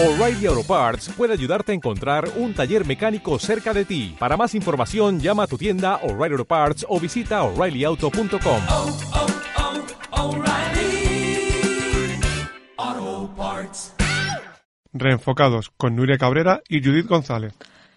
O'Reilly Auto Parts puede ayudarte a encontrar un taller mecánico cerca de ti. Para más información, llama a tu tienda O'Reilly Auto Parts o visita oreillyauto.com. oh, oh, Parts. Reenfocados con Nuria Cabrera y Judith González.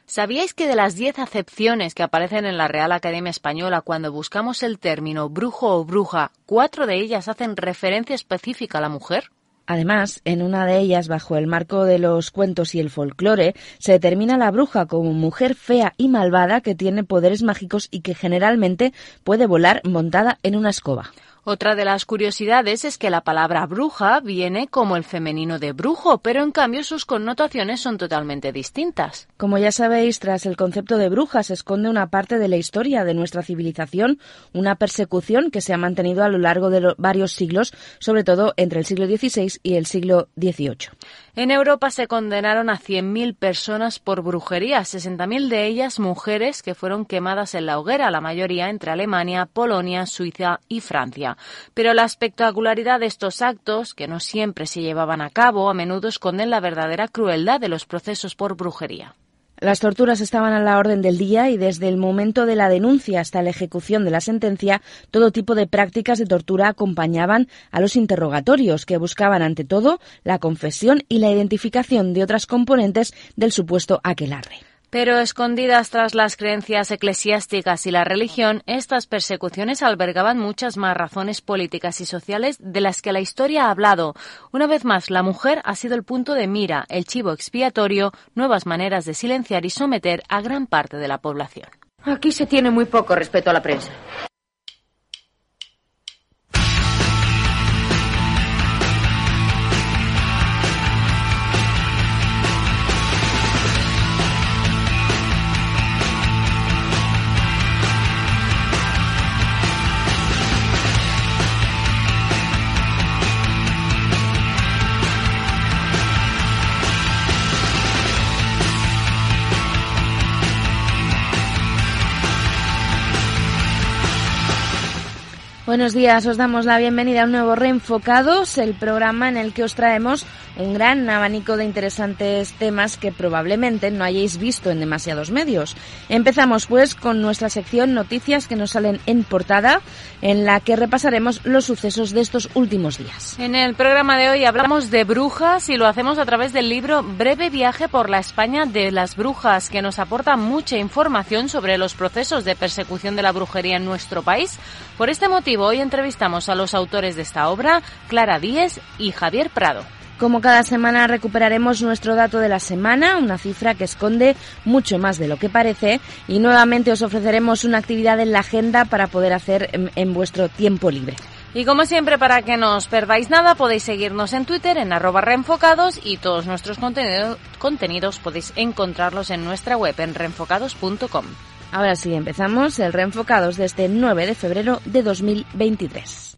¿Sabíais que de las 10 acepciones que aparecen en la Real Academia Española cuando buscamos el término brujo o bruja, cuatro de ellas hacen referencia específica a la mujer? Además, en una de ellas, bajo el marco de los cuentos y el folclore, se determina la bruja como mujer fea y malvada que tiene poderes mágicos y que generalmente puede volar montada en una escoba. Otra de las curiosidades es que la palabra bruja viene como el femenino de brujo, pero en cambio sus connotaciones son totalmente distintas. Como ya sabéis, tras el concepto de bruja se esconde una parte de la historia de nuestra civilización, una persecución que se ha mantenido a lo largo de varios siglos, sobre todo entre el siglo XVI y el siglo XVIII. En Europa se condenaron a 100.000 personas por brujería, 60.000 de ellas mujeres que fueron quemadas en la hoguera, la mayoría entre Alemania, Polonia, Suiza y Francia. Pero la espectacularidad de estos actos, que no siempre se llevaban a cabo, a menudo esconden la verdadera crueldad de los procesos por brujería. Las torturas estaban a la orden del día y desde el momento de la denuncia hasta la ejecución de la sentencia, todo tipo de prácticas de tortura acompañaban a los interrogatorios, que buscaban ante todo la confesión y la identificación de otras componentes del supuesto aquelarre. Pero escondidas tras las creencias eclesiásticas y la religión, estas persecuciones albergaban muchas más razones políticas y sociales de las que la historia ha hablado. Una vez más, la mujer ha sido el punto de mira, el chivo expiatorio, nuevas maneras de silenciar y someter a gran parte de la población. Aquí se tiene muy poco respeto a la prensa. Buenos días, os damos la bienvenida a un nuevo Reenfocados, el programa en el que os traemos un gran abanico de interesantes temas que probablemente no hayáis visto en demasiados medios. Empezamos pues con nuestra sección Noticias que nos salen en portada, en la que repasaremos los sucesos de estos últimos días. En el programa de hoy hablamos de brujas y lo hacemos a través del libro Breve viaje por la España de las brujas, que nos aporta mucha información sobre los procesos de persecución de la brujería en nuestro país. Por este motivo, hoy entrevistamos a los autores de esta obra, Clara Díez y Javier Prado. Como cada semana recuperaremos nuestro dato de la semana, una cifra que esconde mucho más de lo que parece y nuevamente os ofreceremos una actividad en la agenda para poder hacer en, en vuestro tiempo libre. Y como siempre, para que no os perdáis nada, podéis seguirnos en Twitter en arroba reenfocados y todos nuestros contenido, contenidos podéis encontrarlos en nuestra web en reenfocados.com. Ahora sí, empezamos el Reenfocados desde el 9 de febrero de 2023.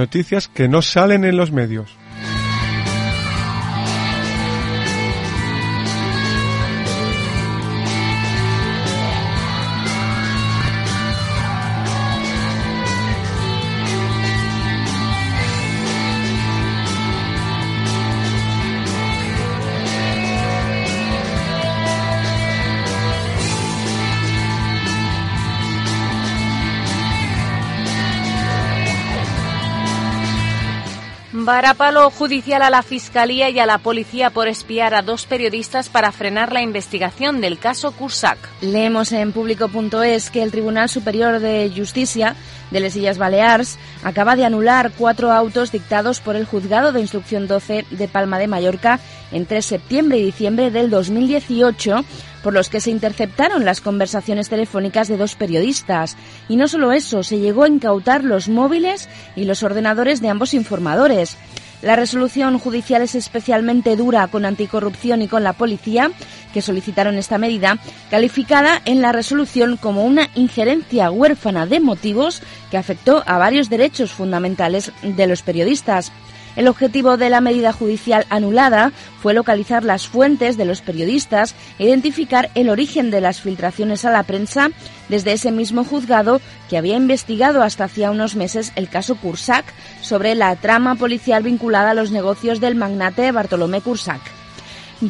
Noticias que no salen en los medios. Varapalo judicial a la Fiscalía y a la Policía por espiar a dos periodistas para frenar la investigación del caso Cursac. Leemos en público.es que el Tribunal Superior de Justicia de Les Illes Balears acaba de anular cuatro autos dictados por el Juzgado de Instrucción 12 de Palma de Mallorca entre septiembre y diciembre del 2018 por los que se interceptaron las conversaciones telefónicas de dos periodistas. Y no solo eso, se llegó a incautar los móviles y los ordenadores de ambos informadores. La resolución judicial es especialmente dura con anticorrupción y con la policía, que solicitaron esta medida, calificada en la resolución como una injerencia huérfana de motivos que afectó a varios derechos fundamentales de los periodistas. El objetivo de la medida judicial anulada fue localizar las fuentes de los periodistas e identificar el origen de las filtraciones a la prensa desde ese mismo juzgado que había investigado hasta hacía unos meses el caso Cursac sobre la trama policial vinculada a los negocios del magnate Bartolomé Cursac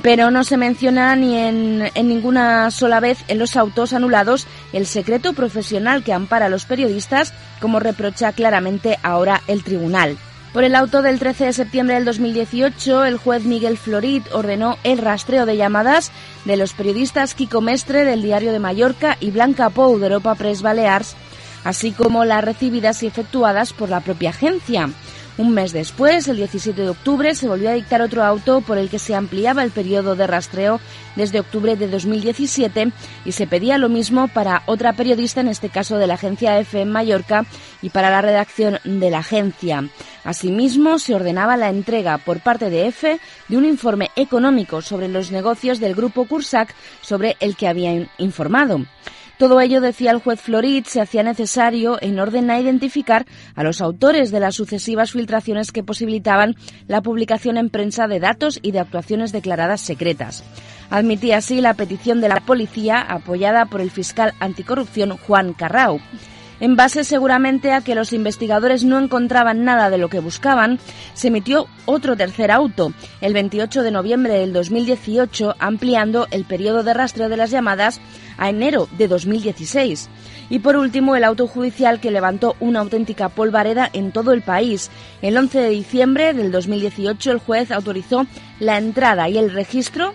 pero no se menciona ni en, en, ninguna sola vez en los autos anulados el secreto profesional que ampara a los periodistas, como reprocha claramente ahora el tribunal. Por el auto del 13 de septiembre del 2018, el juez Miguel Florit ordenó el rastreo de llamadas de los periodistas Kiko Mestre del Diario de Mallorca y Blanca Pou de Europa Press Balears, así como las recibidas y efectuadas por la propia agencia. Un mes después, el 17 de octubre, se volvió a dictar otro auto por el que se ampliaba el periodo de rastreo desde octubre de 2017 y se pedía lo mismo para otra periodista, en este caso de la agencia EFE en Mallorca, y para la redacción de la agencia. Asimismo, se ordenaba la entrega por parte de EFE de un informe económico sobre los negocios del grupo Cursac sobre el que habían informado. Todo ello, decía el juez Florid, se hacía necesario en orden a identificar a los autores de las sucesivas filtraciones que posibilitaban la publicación en prensa de datos y de actuaciones declaradas secretas. Admitía así la petición de la policía, apoyada por el fiscal anticorrupción Juan Carrao. En base seguramente a que los investigadores no encontraban nada de lo que buscaban, se emitió otro tercer auto, el 28 de noviembre del 2018, ampliando el periodo de rastreo de las llamadas a enero de 2016. Y por último, el auto judicial que levantó una auténtica polvareda en todo el país. El 11 de diciembre del 2018, el juez autorizó la entrada y el registro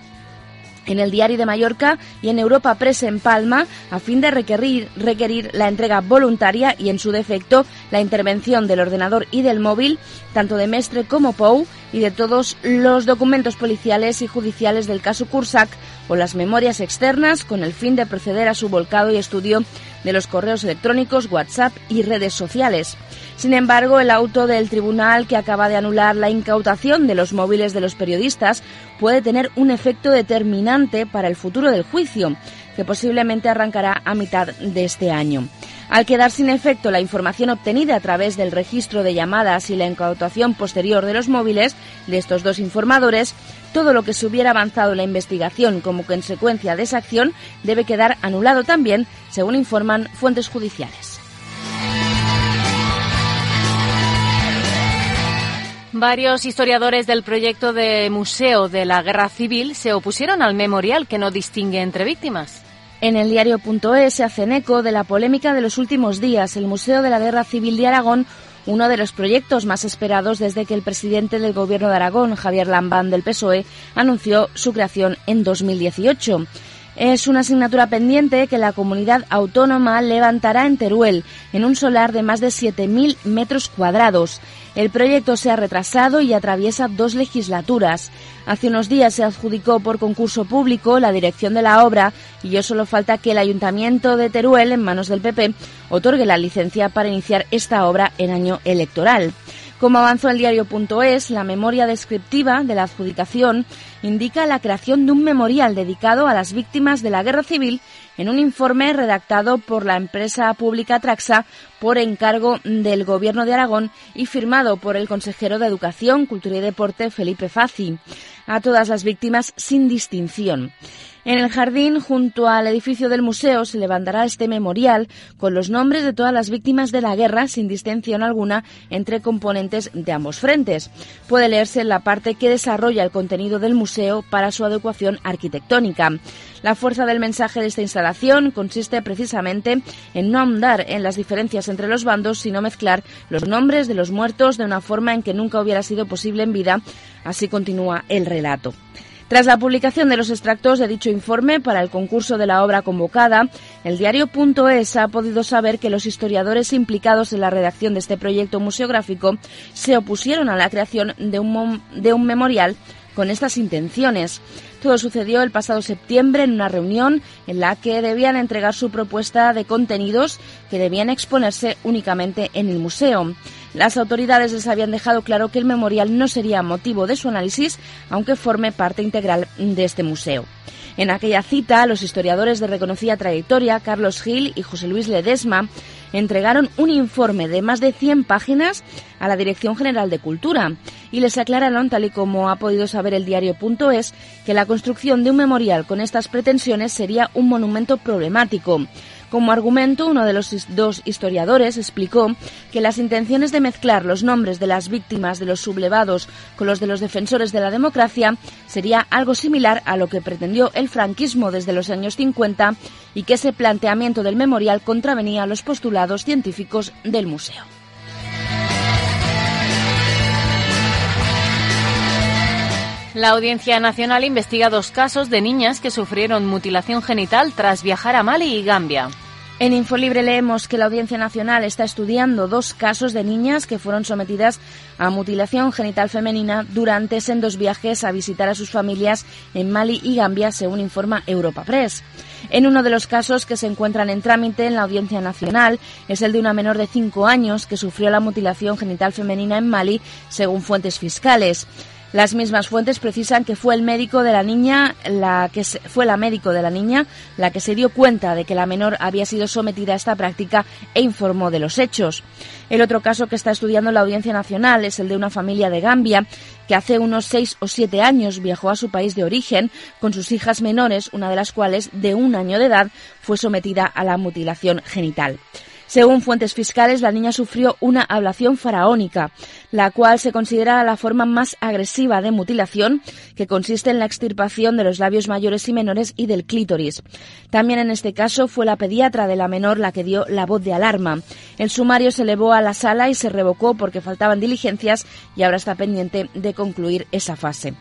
en el Diario de Mallorca y en Europa Press en Palma a fin de requerir, requerir la entrega voluntaria y en su defecto la intervención del ordenador y del móvil, tanto de Mestre como Pou, y de todos los documentos policiales y judiciales del caso Cursac o las memorias externas con el fin de proceder a su volcado y estudio de los correos electrónicos, WhatsApp y redes sociales. Sin embargo, el auto del tribunal que acaba de anular la incautación de los móviles de los periodistas puede tener un efecto determinante para el futuro del juicio, que posiblemente arrancará a mitad de este año. Al quedar sin efecto la información obtenida a través del registro de llamadas y la incautación posterior de los móviles de estos dos informadores, todo lo que se hubiera avanzado en la investigación como consecuencia de esa acción debe quedar anulado también, según informan fuentes judiciales. Varios historiadores del proyecto de Museo de la Guerra Civil se opusieron al memorial que no distingue entre víctimas. En el diario.es se hacen eco de la polémica de los últimos días. El Museo de la Guerra Civil de Aragón, uno de los proyectos más esperados desde que el presidente del Gobierno de Aragón, Javier Lambán del PSOE, anunció su creación en 2018. Es una asignatura pendiente que la comunidad autónoma levantará en Teruel, en un solar de más de 7.000 metros cuadrados. El proyecto se ha retrasado y atraviesa dos legislaturas. Hace unos días se adjudicó por concurso público la dirección de la obra y yo solo falta que el Ayuntamiento de Teruel, en manos del PP, otorgue la licencia para iniciar esta obra en año electoral. Como avanzó el diario.es, la memoria descriptiva de la adjudicación indica la creación de un memorial dedicado a las víctimas de la guerra civil en un informe redactado por la empresa pública Traxa por encargo del Gobierno de Aragón y firmado por el consejero de Educación, Cultura y Deporte, Felipe Fazi, a todas las víctimas sin distinción. En el jardín, junto al edificio del museo, se levantará este memorial con los nombres de todas las víctimas de la guerra, sin distinción alguna entre componentes de ambos frentes. Puede leerse en la parte que desarrolla el contenido del museo para su adecuación arquitectónica. La fuerza del mensaje de esta instalación consiste precisamente en no ahondar en las diferencias entre los bandos, sino mezclar los nombres de los muertos de una forma en que nunca hubiera sido posible en vida. Así continúa el relato. Tras la publicación de los extractos de dicho informe para el concurso de la obra convocada, el diario.es ha podido saber que los historiadores implicados en la redacción de este proyecto museográfico se opusieron a la creación de un, de un memorial con estas intenciones. Todo sucedió el pasado septiembre en una reunión en la que debían entregar su propuesta de contenidos que debían exponerse únicamente en el museo. Las autoridades les habían dejado claro que el memorial no sería motivo de su análisis, aunque forme parte integral de este museo. En aquella cita, los historiadores de reconocida trayectoria, Carlos Gil y José Luis Ledesma, entregaron un informe de más de 100 páginas a la Dirección General de Cultura y les aclararon, tal y como ha podido saber el diario.es, que la construcción de un memorial con estas pretensiones sería un monumento problemático. Como argumento, uno de los dos historiadores explicó que las intenciones de mezclar los nombres de las víctimas de los sublevados con los de los defensores de la democracia sería algo similar a lo que pretendió el franquismo desde los años 50 y que ese planteamiento del memorial contravenía los postulados científicos del museo. La Audiencia Nacional investiga dos casos de niñas que sufrieron mutilación genital tras viajar a Mali y Gambia. En Infolibre leemos que la Audiencia Nacional está estudiando dos casos de niñas que fueron sometidas a mutilación genital femenina durante sendos viajes a visitar a sus familias en Mali y Gambia, según informa Europa Press. En uno de los casos que se encuentran en trámite en la Audiencia Nacional es el de una menor de cinco años que sufrió la mutilación genital femenina en Mali, según fuentes fiscales. Las mismas fuentes precisan que fue el médico de la niña la que fue la médico de la niña la que se dio cuenta de que la menor había sido sometida a esta práctica e informó de los hechos. El otro caso que está estudiando la Audiencia Nacional es el de una familia de Gambia que hace unos seis o siete años viajó a su país de origen con sus hijas menores, una de las cuales, de un año de edad, fue sometida a la mutilación genital. Según fuentes fiscales, la niña sufrió una ablación faraónica, la cual se considera la forma más agresiva de mutilación, que consiste en la extirpación de los labios mayores y menores y del clítoris. También en este caso fue la pediatra de la menor la que dio la voz de alarma. El sumario se elevó a la sala y se revocó porque faltaban diligencias y ahora está pendiente de concluir esa fase.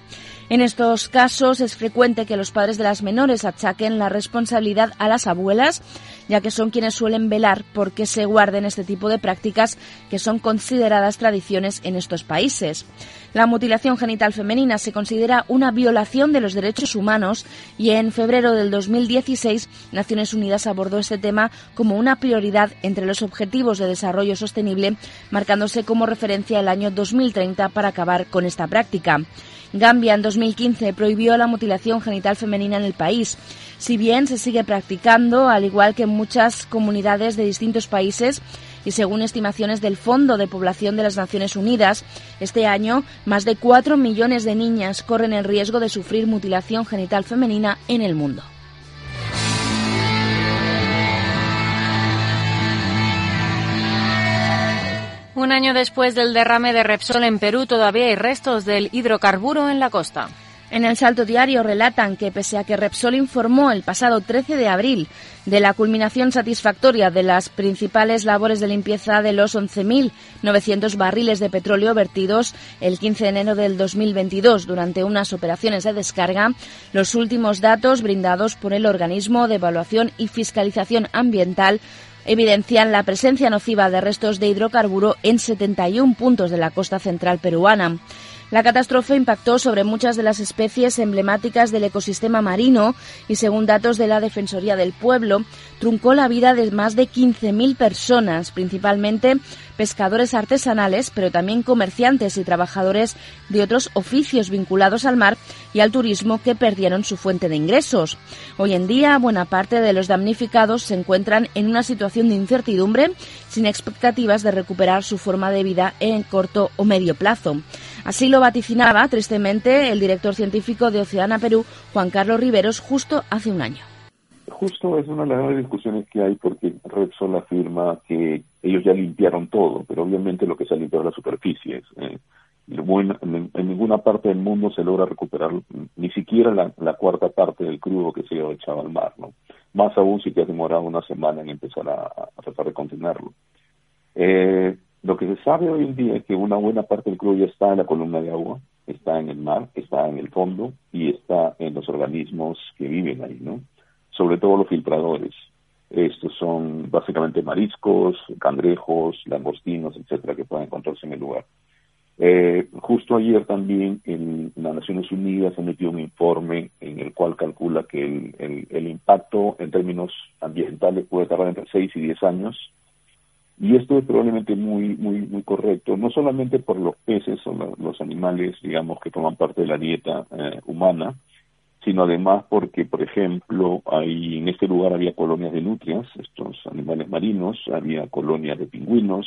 En estos casos es frecuente que los padres de las menores achaquen la responsabilidad a las abuelas, ya que son quienes suelen velar por que se guarden este tipo de prácticas que son consideradas tradiciones en estos países. La mutilación genital femenina se considera una violación de los derechos humanos y en febrero del 2016 Naciones Unidas abordó este tema como una prioridad entre los objetivos de desarrollo sostenible, marcándose como referencia el año 2030 para acabar con esta práctica. Gambia en 2015 prohibió la mutilación genital femenina en el país. Si bien se sigue practicando, al igual que en muchas comunidades de distintos países, y según estimaciones del Fondo de Población de las Naciones Unidas, este año más de 4 millones de niñas corren el riesgo de sufrir mutilación genital femenina en el mundo. Un año después del derrame de Repsol en Perú, todavía hay restos del hidrocarburo en la costa. En el Salto Diario relatan que pese a que Repsol informó el pasado 13 de abril de la culminación satisfactoria de las principales labores de limpieza de los 11.900 barriles de petróleo vertidos el 15 de enero del 2022 durante unas operaciones de descarga, los últimos datos brindados por el organismo de evaluación y fiscalización ambiental evidencian la presencia nociva de restos de hidrocarburo en 71 puntos de la costa central peruana. La catástrofe impactó sobre muchas de las especies emblemáticas del ecosistema marino y, según datos de la Defensoría del Pueblo, truncó la vida de más de 15.000 personas, principalmente pescadores artesanales, pero también comerciantes y trabajadores de otros oficios vinculados al mar y al turismo que perdieron su fuente de ingresos. Hoy en día, buena parte de los damnificados se encuentran en una situación de incertidumbre, sin expectativas de recuperar su forma de vida en corto o medio plazo. Así lo vaticinaba, tristemente, el director científico de Oceana Perú, Juan Carlos Riveros, justo hace un año. Justo es una de las grandes discusiones que hay porque Repsol afirma que ellos ya limpiaron todo, pero obviamente lo que se ha limpiado es la superficie. Eh, en, ninguna parte del mundo se logra recuperar ni siquiera la, cuarta parte del crudo que se ha echado al mar, ¿no? Más aún si te has demorado una semana en empezar a, tratar de contenerlo. Eh, lo que se sabe hoy en día es que una buena parte del crudo ya está en la columna de agua, está en el mar, está en el fondo y está en los organismos que viven ahí, ¿no? Sobre todo los filtradores. Estos son básicamente mariscos, cangrejos, langostinos, etcétera, que pueden encontrarse en el lugar. Eh, justo ayer también en las Naciones Unidas se metió un informe en el cual calcula que el, el, impacto en términos ambientales puede tardar entre 6 y 10 años. Y esto es probablemente muy, muy, muy correcto, no solamente por los peces o los animales, digamos, que toman parte de la dieta eh, humana, sino además porque, por ejemplo, hay, en este lugar había colonias de nutrias, estos animales marinos, había colonias de pingüinos,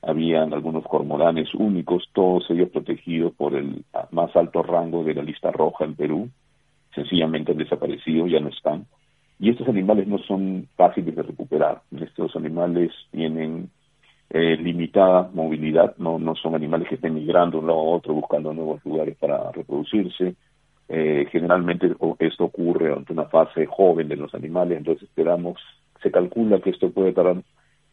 habían algunos cormoranes únicos, todos ellos protegidos por el más alto rango de la lista roja en Perú, sencillamente han desaparecido, ya no están. Y estos animales no son fáciles de recuperar. Estos animales tienen eh, limitada movilidad, no, son animales que estén migrando de un lado a otro buscando nuevos lugares para reproducirse. Eh, generalmente esto ocurre durante una fase joven de los animales, entonces esperamos, se calcula que esto puede tardar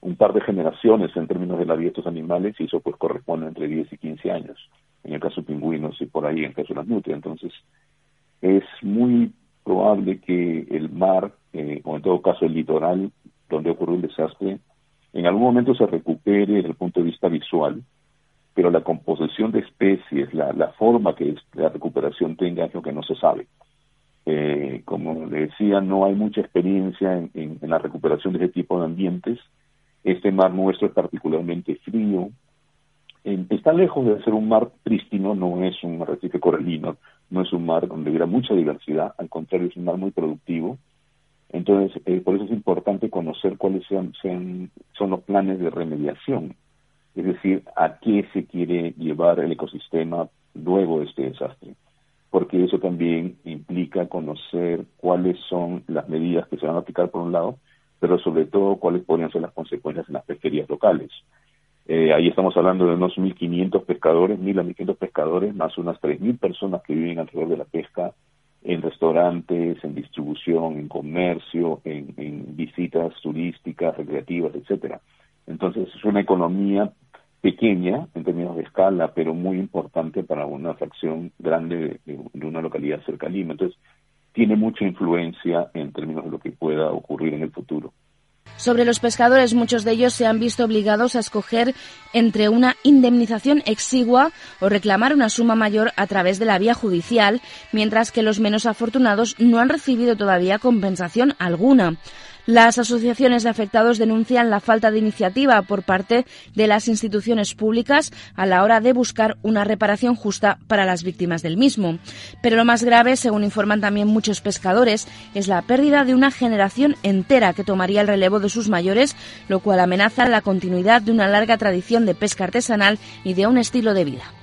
un par de generaciones en términos de la vida de estos animales y eso pues corresponde entre 10 y 15 años, en el caso de pingüinos y por ahí en el caso de las nutrias. Entonces es muy probable que el mar, eh, o en todo caso el litoral donde ocurrió el desastre, en algún momento se recupere desde el punto de vista visual, pero la composición de especies, la, la forma que la recuperación tenga es lo que no se sabe. Eh, como le decía, no hay mucha experiencia en, en, la recuperación de ese tipo de ambientes. Este mar nuestro es particularmente frío. está lejos de ser un mar prístino, no es un arrecife coralino, no es un mar donde hubiera mucha diversidad, al contrario, es un mar muy productivo entonces, eh, por eso es importante conocer cuáles son, son los planes de remediación, es decir, a qué se quiere llevar el ecosistema luego de este desastre, porque eso también implica conocer cuáles son las medidas que se van a aplicar por un lado, pero sobre todo cuáles podrían ser las consecuencias en las pesquerías locales. Eh, ahí estamos hablando de unos 1.500 pescadores, 1.000 a 1.500 pescadores, más unas 3.000 personas que viven alrededor de la pesca en restaurantes, en distribución, en comercio, en, visitas turísticas, recreativas, etcétera. Entonces es una economía pequeña en términos de escala, pero muy importante para una fracción grande de, de, una localidad cerca a Lima. Entonces tiene mucha influencia en términos de lo que pueda ocurrir en el futuro. Sobre los pescadores, muchos de ellos se han visto obligados a escoger entre una indemnización exigua o reclamar una suma mayor a través de la vía judicial, mientras que los menos afortunados no han recibido todavía compensación alguna. Las asociaciones de afectados denuncian la falta de iniciativa por parte de las instituciones públicas a la hora de buscar una reparación justa para las víctimas del mismo. Pero lo más grave, según informan también muchos pescadores, es la pérdida de una generación entera que tomaría el relevo de sus mayores, lo cual amenaza la continuidad de una larga tradición de pesca artesanal y de un estilo de vida.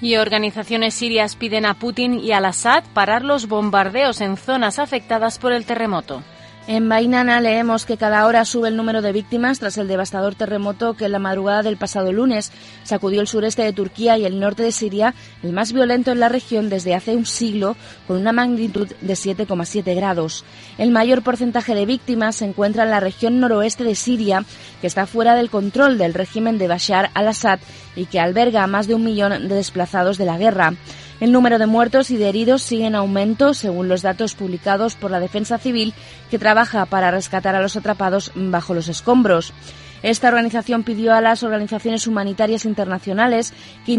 Y organizaciones sirias piden a Putin y al Assad parar los bombardeos en zonas afectadas por el terremoto. En Bainana leemos que cada hora sube el número de víctimas tras el devastador terremoto que en la madrugada del pasado lunes sacudió el sureste de Turquía y el norte de Siria, el más violento en la región desde hace un siglo, con una magnitud de 7,7 grados. El mayor porcentaje de víctimas se encuentra en la región noroeste de Siria, que está fuera del control del régimen de Bashar al-Assad y que alberga a más de un millón de desplazados de la guerra. El número de muertos y de heridos sigue en aumento, según los datos publicados por la Defensa Civil, que trabaja para rescatar a los atrapados bajo los escombros. Esta organización pidió a las organizaciones humanitarias internacionales que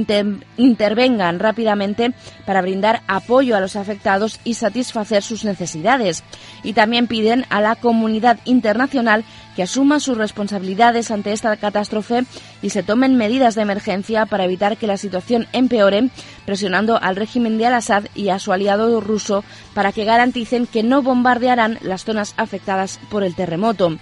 intervengan rápidamente para brindar apoyo a los afectados y satisfacer sus necesidades. Y también piden a la comunidad internacional que asuma sus responsabilidades ante esta catástrofe y se tomen medidas de emergencia para evitar que la situación empeore, presionando al régimen de Al-Assad y a su aliado ruso para que garanticen que no bombardearán las zonas afectadas por el terremoto.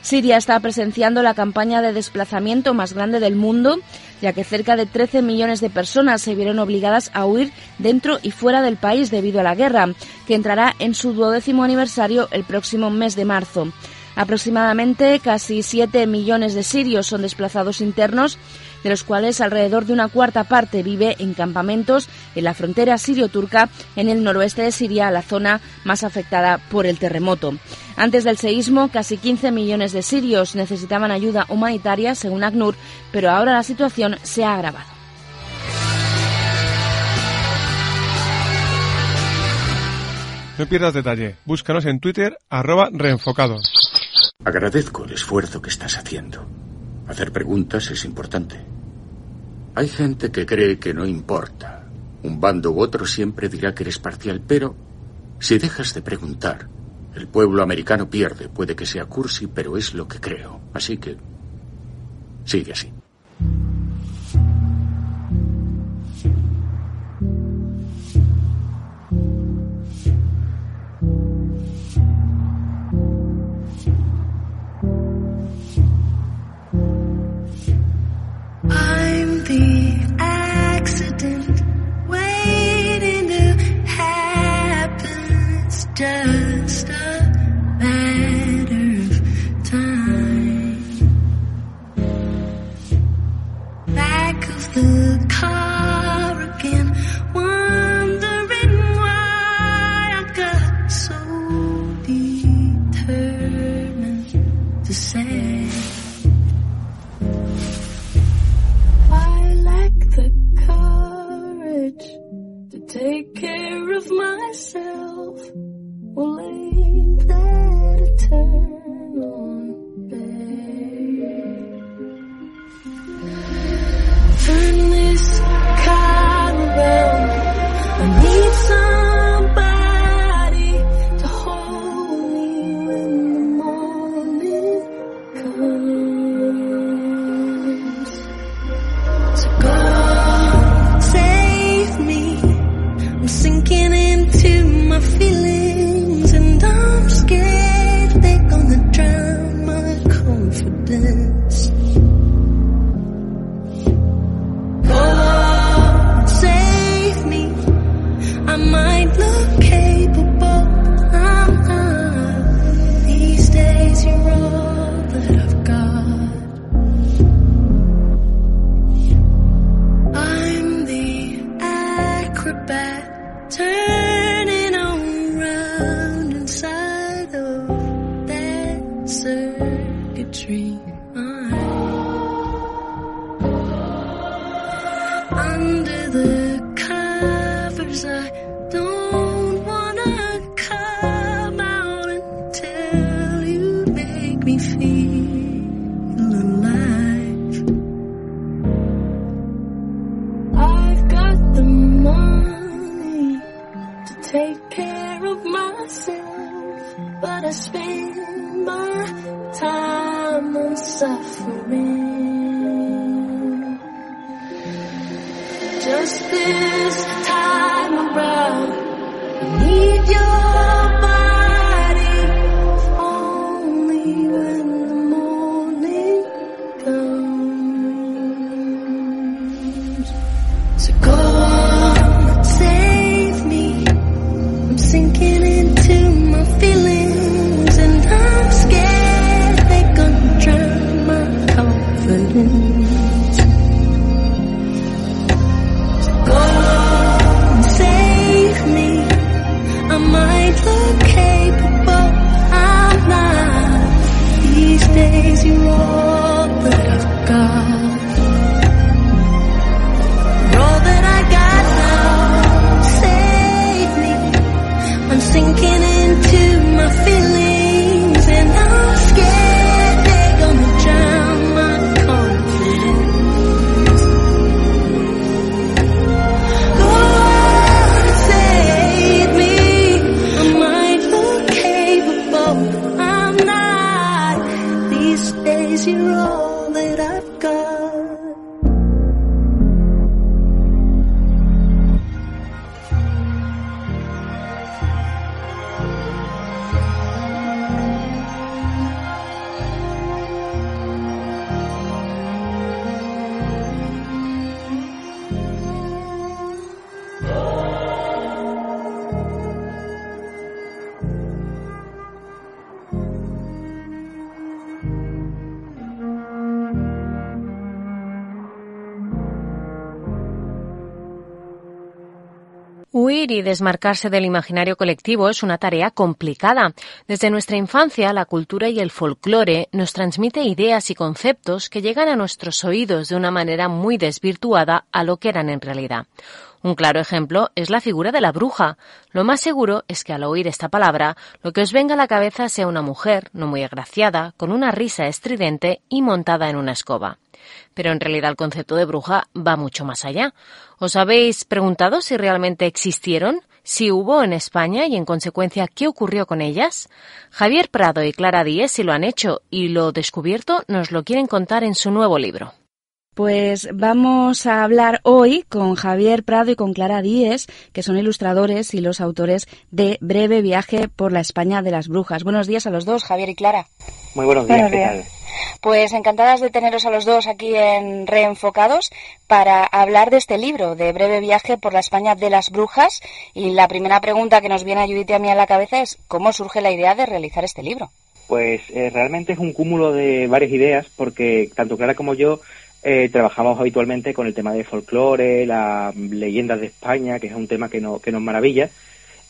Siria está presenciando la campaña de desplazamiento más grande del mundo, ya que cerca de 13 millones de personas se vieron obligadas a huir dentro y fuera del país debido a la guerra, que entrará en su duodécimo aniversario el próximo mes de marzo. Aproximadamente casi 7 millones de sirios son desplazados internos, de los cuales alrededor de una cuarta parte vive en campamentos en la frontera sirio-turca en el noroeste de Siria, la zona más afectada por el terremoto. Antes del seísmo, casi 15 millones de sirios necesitaban ayuda humanitaria, según ACNUR, pero ahora la situación se ha agravado. No pierdas detalle. Búscanos en Twitter, arroba reenfocados. Agradezco el esfuerzo que estás haciendo. Hacer preguntas es importante. Hay gente que cree que no importa. Un bando u otro siempre dirá que eres parcial, pero si dejas de preguntar, el pueblo americano pierde. Puede que sea cursi, pero es lo que creo. Así que sigue así.《Y desmarcarse del imaginario colectivo es una tarea complicada. Desde nuestra infancia, la cultura y el folclore nos transmite ideas y conceptos que llegan a nuestros oídos de una manera muy desvirtuada a lo que eran en realidad. Un claro ejemplo es la figura de la bruja. Lo más seguro es que al oír esta palabra, lo que os venga a la cabeza sea una mujer, no muy agraciada, con una risa estridente y montada en una escoba. Pero en realidad el concepto de bruja va mucho más allá. ¿Os habéis preguntado si realmente existieron? ¿Si hubo en España y en consecuencia qué ocurrió con ellas? Javier Prado y Clara Díez si lo han hecho y lo descubierto nos lo quieren contar en su nuevo libro. Pues vamos a hablar hoy con Javier Prado y con Clara Díez, que son ilustradores y los autores de Breve viaje por la España de las brujas. Buenos días a los dos, Javier y Clara. Muy buenos días, Buenos ¿qué días. tal? Pues encantadas de teneros a los dos aquí en Reenfocados para hablar de este libro, de breve viaje por la España de las brujas. Y la primera pregunta que nos viene a Judith y a mí a la cabeza es ¿cómo surge la idea de realizar este libro? Pues eh, realmente es un cúmulo de varias ideas porque tanto Clara como yo eh, trabajamos habitualmente con el tema de folclore, las leyendas de España, que es un tema que, no, que nos maravilla.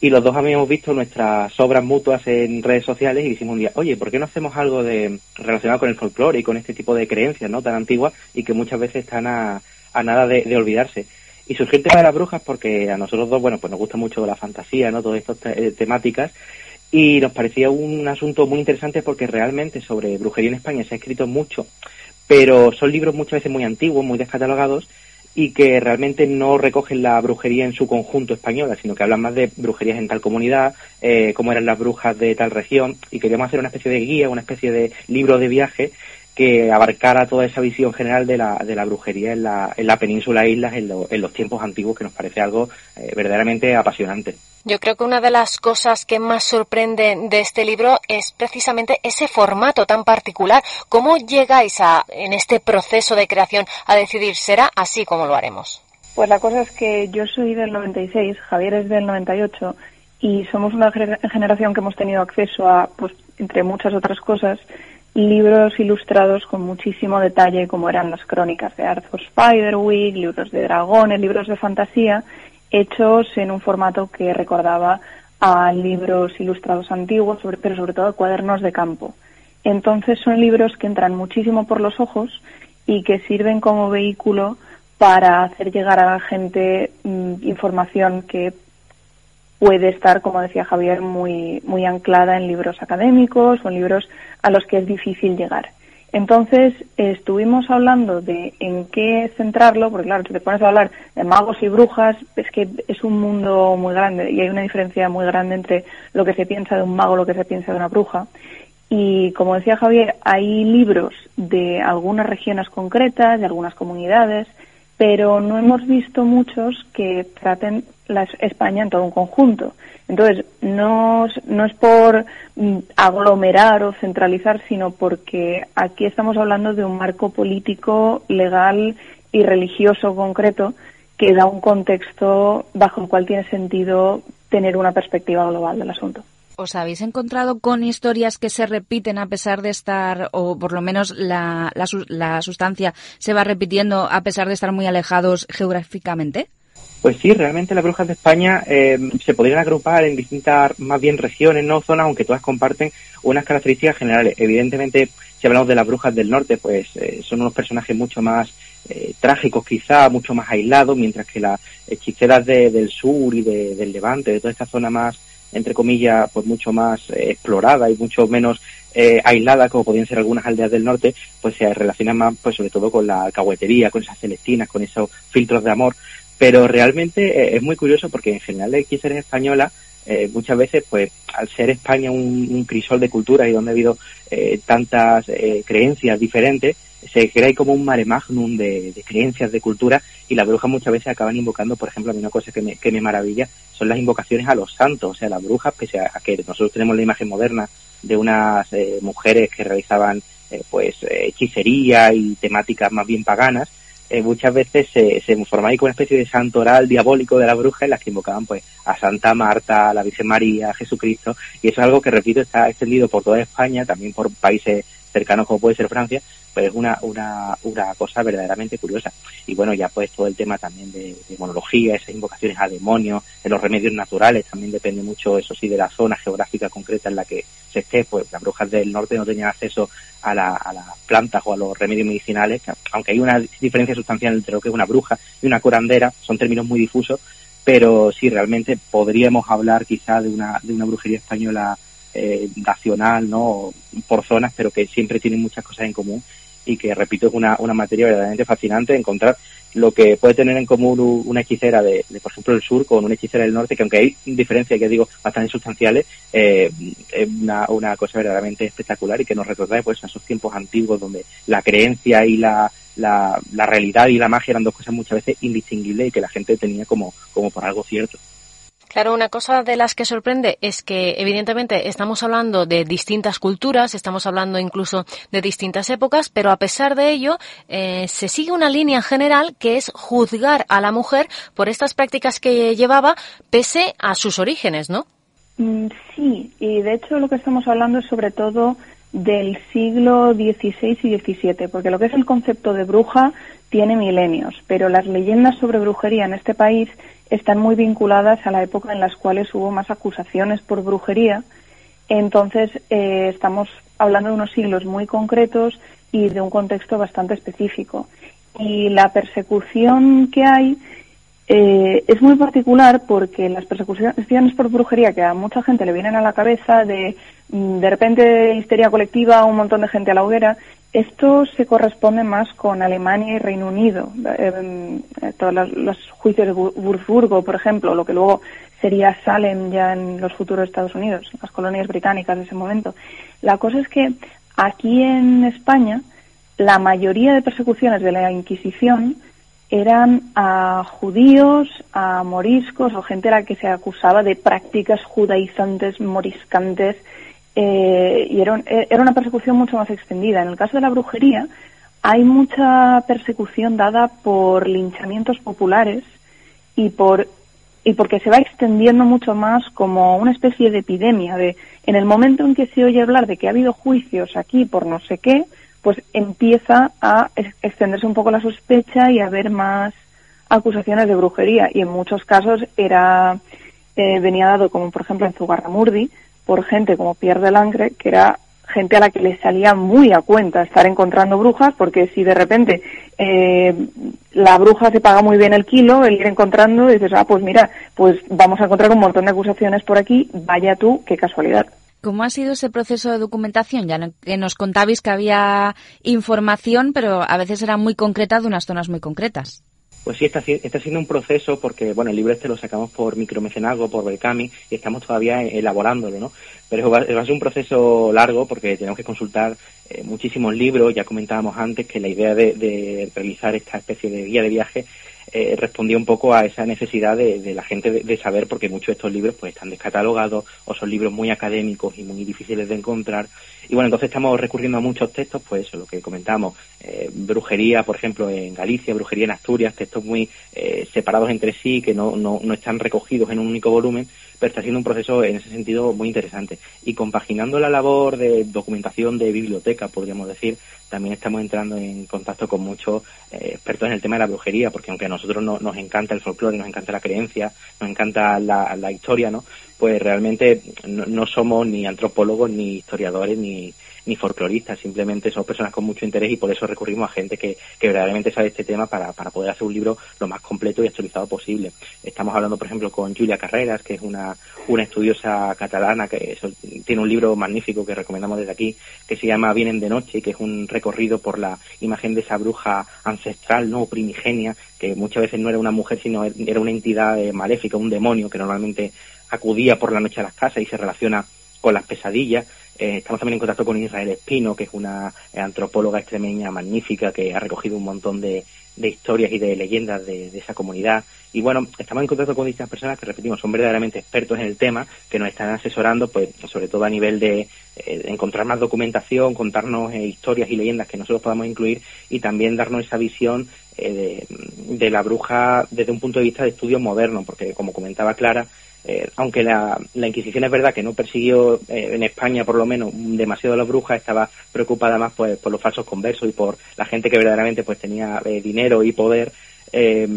Y los dos habíamos visto nuestras obras mutuas en redes sociales y dijimos un día, oye, ¿por qué no hacemos algo de relacionado con el folclore y con este tipo de creencias no tan antiguas y que muchas veces están a, nada de, de, olvidarse? Y surgió el tema de las brujas porque a nosotros dos, bueno, pues nos gusta mucho la fantasía, ¿no? Todas estas te eh, temáticas y nos parecía un asunto muy interesante porque realmente sobre brujería en España se ha escrito mucho, pero son libros muchas veces muy antiguos, muy descatalogados y que realmente no recogen la brujería en su conjunto española, sino que hablan más de brujerías en tal comunidad, eh, cómo eran las brujas de tal región, y queríamos hacer una especie de guía, una especie de libro de viaje que abarcara toda esa visión general de la, de la brujería en la, en la península islas en, lo, en los tiempos antiguos, que nos parece algo eh, verdaderamente apasionante. Yo creo que una de las cosas que más sorprende de este libro es precisamente ese formato tan particular. ¿Cómo llegáis a, en este proceso de creación a decidir será así como lo haremos? Pues la cosa es que yo soy del 96, Javier es del 98 y somos una generación que hemos tenido acceso a, pues, entre muchas otras cosas, libros ilustrados con muchísimo detalle, como eran las crónicas de Arthur Spiderwick, libros de dragones, libros de fantasía, hechos en un formato que recordaba a libros ilustrados antiguos, pero sobre todo a cuadernos de campo. Entonces son libros que entran muchísimo por los ojos y que sirven como vehículo para hacer llegar a la gente mmm, información que puede estar, como decía Javier, muy, muy anclada en libros académicos o en libros a los que es difícil llegar. Entonces estuvimos hablando de en qué centrarlo, porque claro, si te pones a hablar de magos y brujas, es que es un mundo muy grande y hay una diferencia muy grande entre lo que se piensa de un mago y lo que se piensa de una bruja. Y como decía Javier, hay libros de algunas regiones concretas, de algunas comunidades, pero no hemos visto muchos que traten la España en todo un conjunto. Entonces, no, no es por mm, aglomerar o centralizar, sino porque aquí estamos hablando de un marco político, legal y religioso concreto que da un contexto bajo el cual tiene sentido tener una perspectiva global del asunto. ¿Os habéis encontrado con historias que se repiten a pesar de estar, o por lo menos la, la, la sustancia se va repitiendo a pesar de estar muy alejados geográficamente? Pues sí, realmente las brujas de España eh, se podrían agrupar en distintas, más bien regiones, no zonas, aunque todas comparten unas características generales. Evidentemente, si hablamos de las brujas del norte, pues eh, son unos personajes mucho más eh, trágicos quizá, mucho más aislados, mientras que las hechiceras de, del sur y de, del levante, de toda esta zona más, entre comillas, pues mucho más eh, explorada y mucho menos eh, aislada, como podían ser algunas aldeas del norte, pues se relacionan más, pues sobre todo con la cahuetería, con esas celestinas, con esos filtros de amor pero realmente eh, es muy curioso porque en general la hechicería española eh, muchas veces, pues al ser España un, crisol de culturas y donde ha habido eh, tantas eh, creencias diferentes, se crea como un mare magnum de, creencias, de cultura, y las brujas muchas veces acaban invocando, por ejemplo, a mí una cosa que me, que me maravilla son las invocaciones a los santos, o sea, las brujas, pese a, a que nosotros tenemos la imagen moderna de unas eh, mujeres que realizaban eh, pues hechicería y temáticas más bien paganas, eh, muchas veces se, se formaba ahí con una especie de santoral diabólico de la bruja en las que invocaban pues a Santa Marta, a la Virgen María, a Jesucristo, y eso es algo que, repito, está extendido por toda España, también por países cercanos como puede ser Francia, pues es una, una, una cosa verdaderamente curiosa. Y bueno, ya pues todo el tema también de, de monología, esas invocaciones a demonios, de los remedios naturales, también depende mucho, eso sí, de la zona geográfica concreta en la que se esté, pues las brujas del norte no tenían acceso a, la, a las plantas o a los remedios medicinales, aunque hay una diferencia sustancial entre lo que es una bruja y una curandera, son términos muy difusos, pero sí, realmente podríamos hablar quizá de una, de una brujería española eh, nacional, ¿no? Por zonas, pero que siempre tienen muchas cosas en común y que, repito, es una, una materia verdaderamente fascinante encontrar lo que puede tener en común una hechicera de, por ejemplo, el sur con una hechicera del norte, que aunque hay diferencias, que digo, bastante sustanciales, eh, es una, una cosa verdaderamente espectacular y que nos recuerda pues, a esos tiempos antiguos donde la creencia y la, la, la, realidad y la magia eran dos cosas muchas veces indistinguibles y que la gente tenía como, como por algo cierto. Claro, una cosa de las que sorprende es que evidentemente estamos hablando de distintas culturas, estamos hablando incluso de distintas épocas, pero a pesar de ello eh, se sigue una línea general que es juzgar a la mujer por estas prácticas que llevaba pese a sus orígenes, ¿no? Mm, Sí, y de hecho lo que estamos hablando es sobre todo del siglo XVI y XVII, porque lo que es el concepto de bruja tiene milenios, pero las leyendas sobre brujería en este país están muy vinculadas a la época en las cuales hubo más acusaciones por brujería. Entonces, eh, estamos hablando de unos siglos muy concretos y de un contexto bastante específico. Y la persecución que hay eh, es muy particular porque las persecuciones por brujería que a mucha gente le vienen a la cabeza de mm, de repente histeria colectiva, un montón de gente a la hoguera, esto se corresponde más con Alemania y Reino Unido. Eh, eh, todos los, juicios de Bu- Würzburgo, por ejemplo, lo que luego sería Salem ya en los futuros Estados Unidos, las colonias británicas de ese momento. La cosa es que aquí en España la mayoría de persecuciones de la Inquisición eran a judíos, a moriscos o gente a la que se acusaba de prácticas judaizantes, moriscantes, eh, y era, un- eh, era una persecución mucho más extendida. En el caso de la brujería, hay mucha persecución dada por linchamientos populares y por y porque se va extendiendo mucho más como una especie de epidemia de en el momento en que se oye hablar de que ha habido juicios aquí por no sé qué pues empieza a ex- extenderse un poco la sospecha y a haber más acusaciones de brujería y en muchos casos era eh, venía dado como por ejemplo en Zugarramurdi por gente como Pierre de Langre que era gente a la que le salía muy a cuenta estar encontrando brujas porque si de repente eh, la bruja se paga muy bien el kilo el ir encontrando dices ah pues mira pues vamos a encontrar un montón de acusaciones por aquí vaya tú qué casualidad ¿Cómo ha sido ese proceso de documentación? Ya que nos contabais que había información, pero a veces era muy concreta de unas zonas muy concretas. Pues sí, está, está siendo un proceso porque, bueno, el libro este lo sacamos por micromecenazgo, por Belcami, y estamos todavía elaborándolo, ¿no? Pero va, va a ser un proceso largo porque tenemos que consultar eh, muchísimos libros. Ya comentábamos antes que la idea de, de realizar esta especie de guía de viaje eh, respondía un poco a esa necesidad de, de la gente de, de saber, porque muchos de estos libros pues están descatalogados o son libros muy académicos y muy difíciles de encontrar. Y bueno, entonces estamos recurriendo a muchos textos, pues eso, lo que comentamos, eh, brujería, por ejemplo, en Galicia, brujería en Asturias, textos muy eh, separados entre sí, que no, no, no están recogidos en un único volumen, pero está siendo un proceso en ese sentido muy interesante. Y compaginando la labor de documentación de biblioteca, podríamos decir, también estamos entrando en contacto con muchos eh, expertos en el tema de la brujería, porque aunque a nosotros no, nos encanta el folclore, nos encanta la creencia, nos encanta la, historia, ¿no? Pues realmente no somos ni antropólogos, ni historiadores, ni, ni folcloristas, simplemente somos personas con mucho interés y por eso recurrimos a gente que, que verdaderamente sabe este tema para, para poder hacer un libro lo más completo y actualizado posible. Estamos hablando, por ejemplo, con Julia Carreras, que es una, una estudiosa catalana que tiene un libro magnífico que recomendamos desde aquí, que se llama Vienen de Noche, que es un recorrido por la imagen de esa bruja ancestral, no primigenia, que muchas veces no era una mujer, sino era una entidad eh, maléfica, un demonio que normalmente acudía por la noche a las casas y se relaciona con las pesadillas. Eh, estamos también en contacto con Israel Espino, que es una eh, antropóloga extremeña magnífica que ha recogido un montón de, de historias y de leyendas de, esa comunidad. Y bueno, estamos en contacto con distintas personas que, repetimos, son verdaderamente expertos en el tema, que nos están asesorando, pues, sobre todo a nivel de, eh, de encontrar más documentación, contarnos eh, historias y leyendas que nosotros podamos incluir y también darnos esa visión eh, de, de la bruja desde un punto de vista de estudio moderno, porque como comentaba Clara, eh, aunque la, la Inquisición es verdad que no persiguió eh, en España por lo menos demasiado a las brujas, estaba preocupada más pues, por los falsos conversos y por la gente que verdaderamente pues tenía eh, dinero y poder. Eh,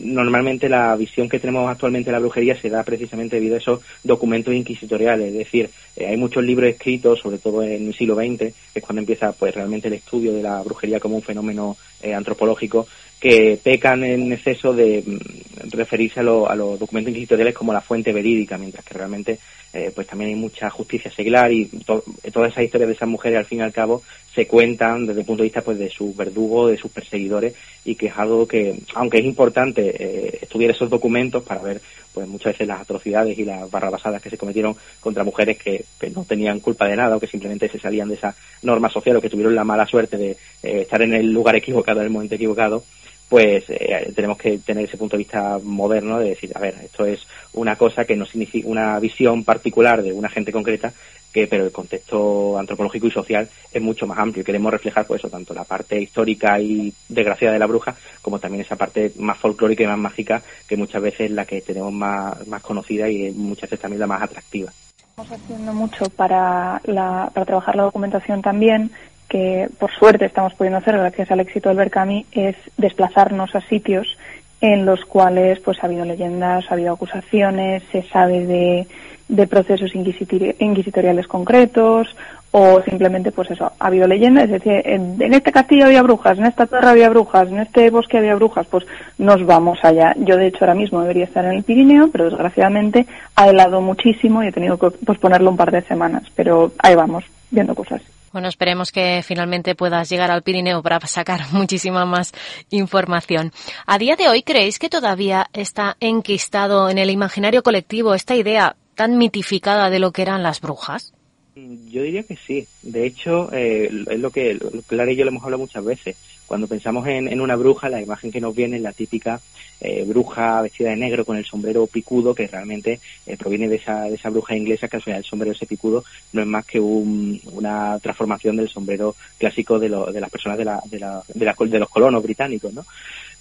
normalmente la visión que tenemos actualmente de la brujería se da precisamente debido a esos documentos inquisitoriales, es decir, eh, hay muchos libros escritos, sobre todo en el siglo XX, que es cuando empieza pues realmente el estudio de la brujería como un fenómeno antropológico, que pecan en exceso de mm, referirse a, lo- a los documentos inquisitoriales como la fuente verídica, mientras que realmente eh, pues también hay mucha justicia seglar y to- todas esas historias de esas mujeres al fin y al cabo se cuentan desde el punto de vista pues de sus verdugos, de sus perseguidores y que es algo que, aunque es importante eh, estudiar esos documentos para ver pues muchas veces las atrocidades y las barrabasadas que se cometieron contra mujeres que, que no tenían culpa de nada o que simplemente se salían de esa norma social o que tuvieron la mala suerte de eh, estar en el lugar equivocado en el momento equivocado, pues eh, tenemos que tener ese punto de vista moderno de decir, a ver, esto es una cosa que no significa una visión particular de una gente concreta, que pero el contexto antropológico y social es mucho más amplio y queremos reflejar pues eso tanto la parte histórica y desgraciada de la bruja como también esa parte más folclórica y más mágica que muchas veces es la que tenemos más, más conocida y muchas veces también la más atractiva. Estamos haciendo mucho para, para trabajar la documentación también que por suerte estamos pudiendo hacer gracias al éxito del Berkami es desplazarnos a sitios en los cuales pues ha habido leyendas, ha habido acusaciones, se sabe de, de procesos inquisitori- inquisitoriales concretos o simplemente pues eso, ha habido leyendas, es decir, en, este castillo había brujas, en esta torre había brujas, en este bosque había brujas, pues nos vamos allá. Yo de hecho ahora mismo debería estar en el Pirineo, pero desgraciadamente ha helado muchísimo y he tenido que posponerlo un par de semanas, pero ahí vamos, viendo cosas. Bueno, esperemos que finalmente puedas llegar al Pirineo para sacar muchísima más información. A día de hoy, ¿creéis que todavía está enquistado en el imaginario colectivo esta idea tan mitificada de lo que eran las brujas? Yo diría que sí. De hecho, eh, es lo que Clara y yo le hemos hablado muchas veces. Cuando pensamos en, en una bruja, la imagen que nos viene es la típica eh, bruja vestida de negro con el sombrero picudo, que realmente eh, proviene de esa, de esa bruja inglesa, que al final el sombrero ese picudo no es más que un- una transformación del sombrero clásico de, lo- de las personas de, la, de, la, de, la- de los colonos británicos, ¿no?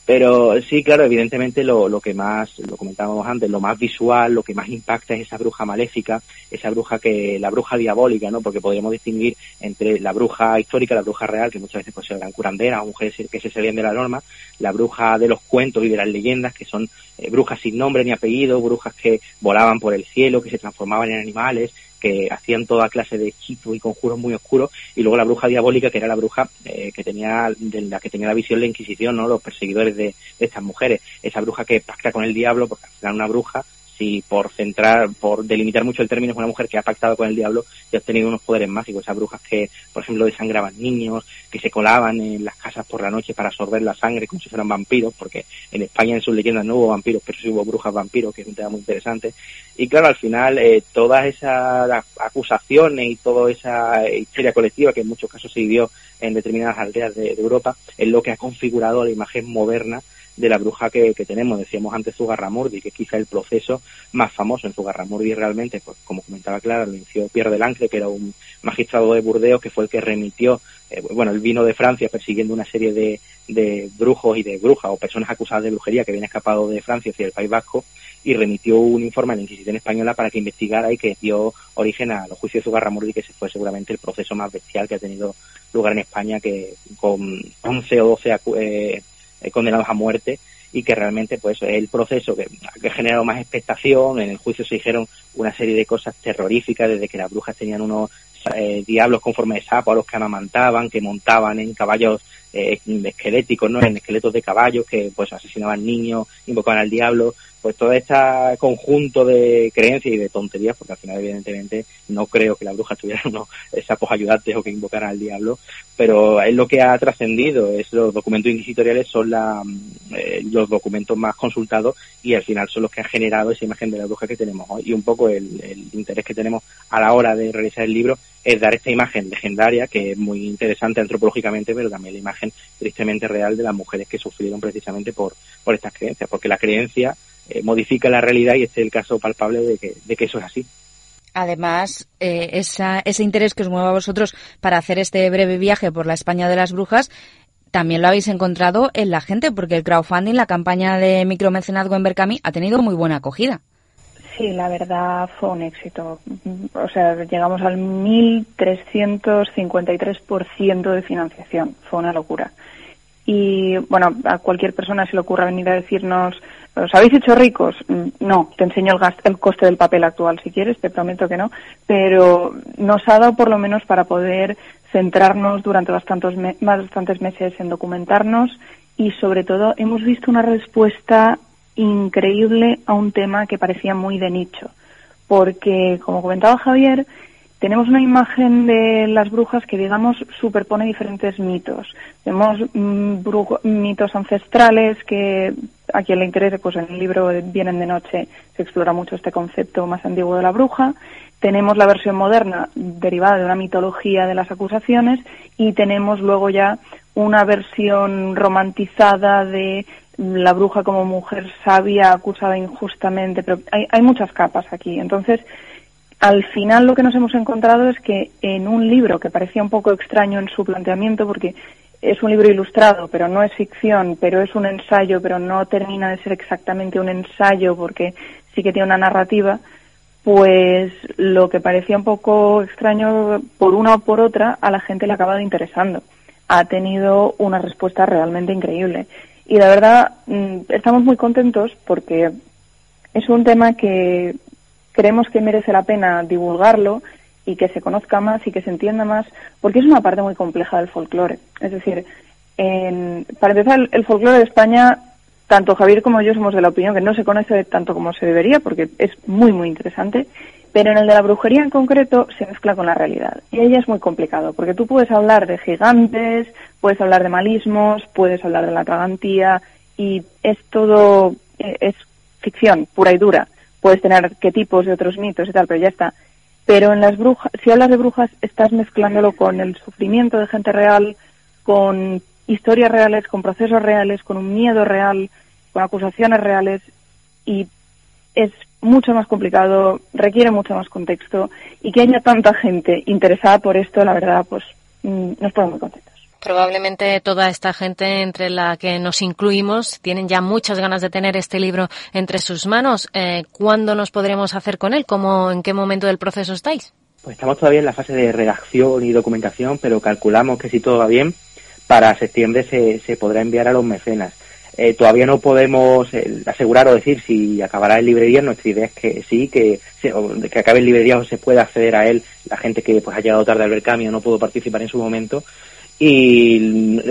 Pero sí, claro, evidentemente lo, lo que más, lo comentábamos antes, lo más visual, lo que más impacta es esa bruja maléfica, esa bruja que, la bruja diabólica, ¿no? Porque podríamos distinguir entre la bruja histórica, la bruja real, que muchas veces pues eran curanderas mujeres que se salían de la norma, la bruja de los cuentos y de las leyendas, que son eh, brujas sin nombre ni apellido, brujas que volaban por el cielo, que se transformaban en animales, que hacían toda clase de hechizos y conjuros muy oscuros, y luego la bruja diabólica, que era la bruja eh, que tenía, de la que tenía la visión la Inquisición, ¿no? Los perseguidores de, de estas mujeres. Esa bruja que pacta con el diablo, porque final una bruja, si por centrar, por delimitar mucho el término, es una mujer que ha pactado con el diablo y ha obtenido unos poderes mágicos. Esas brujas que, por ejemplo, desangraban niños, que se colaban en las casas por la noche para absorber la sangre como si fueran vampiros, porque en España en sus leyendas no hubo vampiros, pero sí hubo brujas vampiros, que es un tema muy interesante. Y claro, al final, eh, todas esas acusaciones y toda esa historia colectiva que en muchos casos se vivió en determinadas aldeas de, de Europa es lo que ha configurado la imagen moderna de la bruja que, que tenemos. Decíamos antes Zugarramurdi, que es quizá el proceso más famoso en Zugarramurdi realmente, pues como comentaba Clara, lo inició Pierre de Lancre, que era un magistrado de Burdeos, que fue el que remitió, eh, bueno, el vino de Francia persiguiendo una serie de, de brujos y de brujas o personas acusadas de brujería que habían escapado de Francia hacia el País Vasco y remitió un informe a la Inquisición Española para que investigara y que dio origen a los juicios de Zugarramurdi, que ese fue seguramente el proceso más bestial que ha tenido lugar en España, que con 11 o 12 acu- eh, eh, condenados a muerte y que realmente pues es el proceso que, que ha generado más expectación. En el juicio se dijeron una serie de cosas terroríficas, desde que las brujas tenían unos eh, diablos con forma de sapo a los que amamantaban, que montaban en caballos eh, esqueléticos, ¿no? En esqueletos de caballos que pues asesinaban niños, invocaban al diablo, pues todo este conjunto de creencias y de tonterías, porque al final evidentemente no creo que la bruja tuviera unos sapos ayudantes o que invocaran al diablo, pero es lo que ha trascendido, es los documentos inquisitoriales son la, eh, los documentos más consultados y al final son los que han generado esa imagen de la bruja que tenemos hoy y un poco el, el interés que tenemos a la hora de realizar el libro es dar esta imagen legendaria que es muy interesante antropológicamente, pero también la imagen tristemente real de las mujeres que sufrieron precisamente por, por estas creencias, porque la creencia eh, modifica la realidad y este es el caso palpable de que, de que eso es así. Además, eh, esa, ese interés que os mueve a vosotros para hacer este breve viaje por la España de las brujas, también lo habéis encontrado en la gente, porque el crowdfunding, la campaña de micromecenazgo en Berkami, ha tenido muy buena acogida. Sí, la verdad fue un éxito. O sea, llegamos al 1.353% de financiación. Fue una locura. Y bueno, a cualquier persona se le ocurra venir a decirnos, ¿os habéis hecho ricos? Mm, No, te enseño el, gasto, el coste del papel actual si quieres, te prometo que no. Pero nos ha dado por lo menos para poder centrarnos durante bastantes, bastantes meses en documentarnos y sobre todo hemos visto una respuesta increíble a un tema que parecía muy de nicho. Porque, como comentaba Javier, tenemos una imagen de las brujas que, digamos, superpone diferentes mitos. Tenemos mm, mitos ancestrales que, a quien le interese, pues en el libro Vienen de Noche se explora mucho este concepto más antiguo de la bruja. Tenemos la versión moderna derivada de una mitología de las acusaciones y tenemos luego ya una versión romantizada de la bruja como mujer sabia acusada injustamente, pero hay, hay muchas capas aquí. Entonces, al final lo que nos hemos encontrado es que en un libro que parecía un poco extraño en su planteamiento, porque es un libro ilustrado, pero no es ficción, pero es un ensayo, pero no termina de ser exactamente un ensayo porque sí que tiene una narrativa, pues lo que parecía un poco extraño por una o por otra, a la gente le ha acabado interesando. Ha tenido una respuesta realmente increíble. Y la verdad, mm, estamos muy contentos porque es un tema que creemos que merece la pena divulgarlo y que se conozca más y que se entienda más, porque es una parte muy compleja del folclore. Es decir, en, para empezar, el, el folclore de España, tanto Javier como yo somos de la opinión que no se conoce tanto como se debería, porque es muy, muy interesante, pero en el de la brujería en concreto se mezcla con la realidad. Y ahí es muy complicado, porque tú puedes hablar de gigantes, puedes hablar de malismos, puedes hablar de la tragantía, y es todo, eh, es ficción pura y dura. Puedes tener qué tipos de otros mitos y tal, pero ya está. Pero en las brujas, si hablas de brujas, estás mezclándolo con el sufrimiento de gente real, con historias reales, con procesos reales, con un miedo real, con acusaciones reales, y es mucho más complicado, requiere mucho más contexto, y que haya tanta gente interesada por esto, la verdad, pues mm, nos pone muy contentos. Probablemente toda esta gente entre la que nos incluimos tienen ya muchas ganas de tener este libro entre sus manos. Eh, ¿Cuándo nos podremos hacer con él? ¿Cómo, ¿En qué momento del proceso estáis? Pues estamos todavía en la fase de redacción y documentación, pero calculamos que si todo va bien, para septiembre se, se podrá enviar a los mecenas. Eh, todavía no podemos eh, asegurar o decir si acabará en librería. Nuestra idea es que sí, que, o que acabe en librería o se pueda acceder a él la gente que pues ha llegado tarde al ver cambio no pudo participar en su momento. Y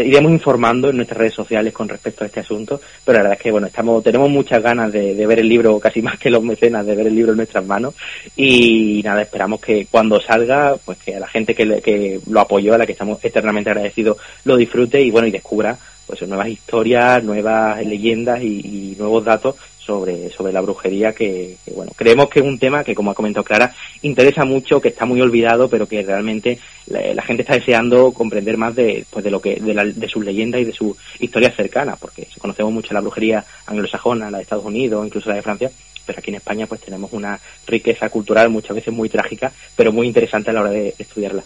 iremos informando en nuestras redes sociales con respecto a este asunto. Pero la verdad es que bueno, estamos, tenemos muchas ganas de, de ver el libro, casi más que los mecenas, de ver el libro en nuestras manos. Y nada, esperamos que cuando salga, pues que a la gente que, le- que lo apoyó, a la que estamos eternamente agradecidos, lo disfrute y bueno, y descubra pues nuevas historias, nuevas leyendas y, nuevos datos sobre, sobre la brujería que, que, bueno, creemos que es un tema que, como ha comentado Clara, interesa mucho, que está muy olvidado, pero que realmente la, la gente está deseando comprender más de, pues de lo que, de, la- de sus leyendas y de sus historias cercanas, porque conocemos mucho la brujería anglosajona, la de Estados Unidos, incluso la de Francia, pero aquí en España pues tenemos una riqueza cultural muchas veces muy trágica, pero muy interesante a la hora de estudiarla.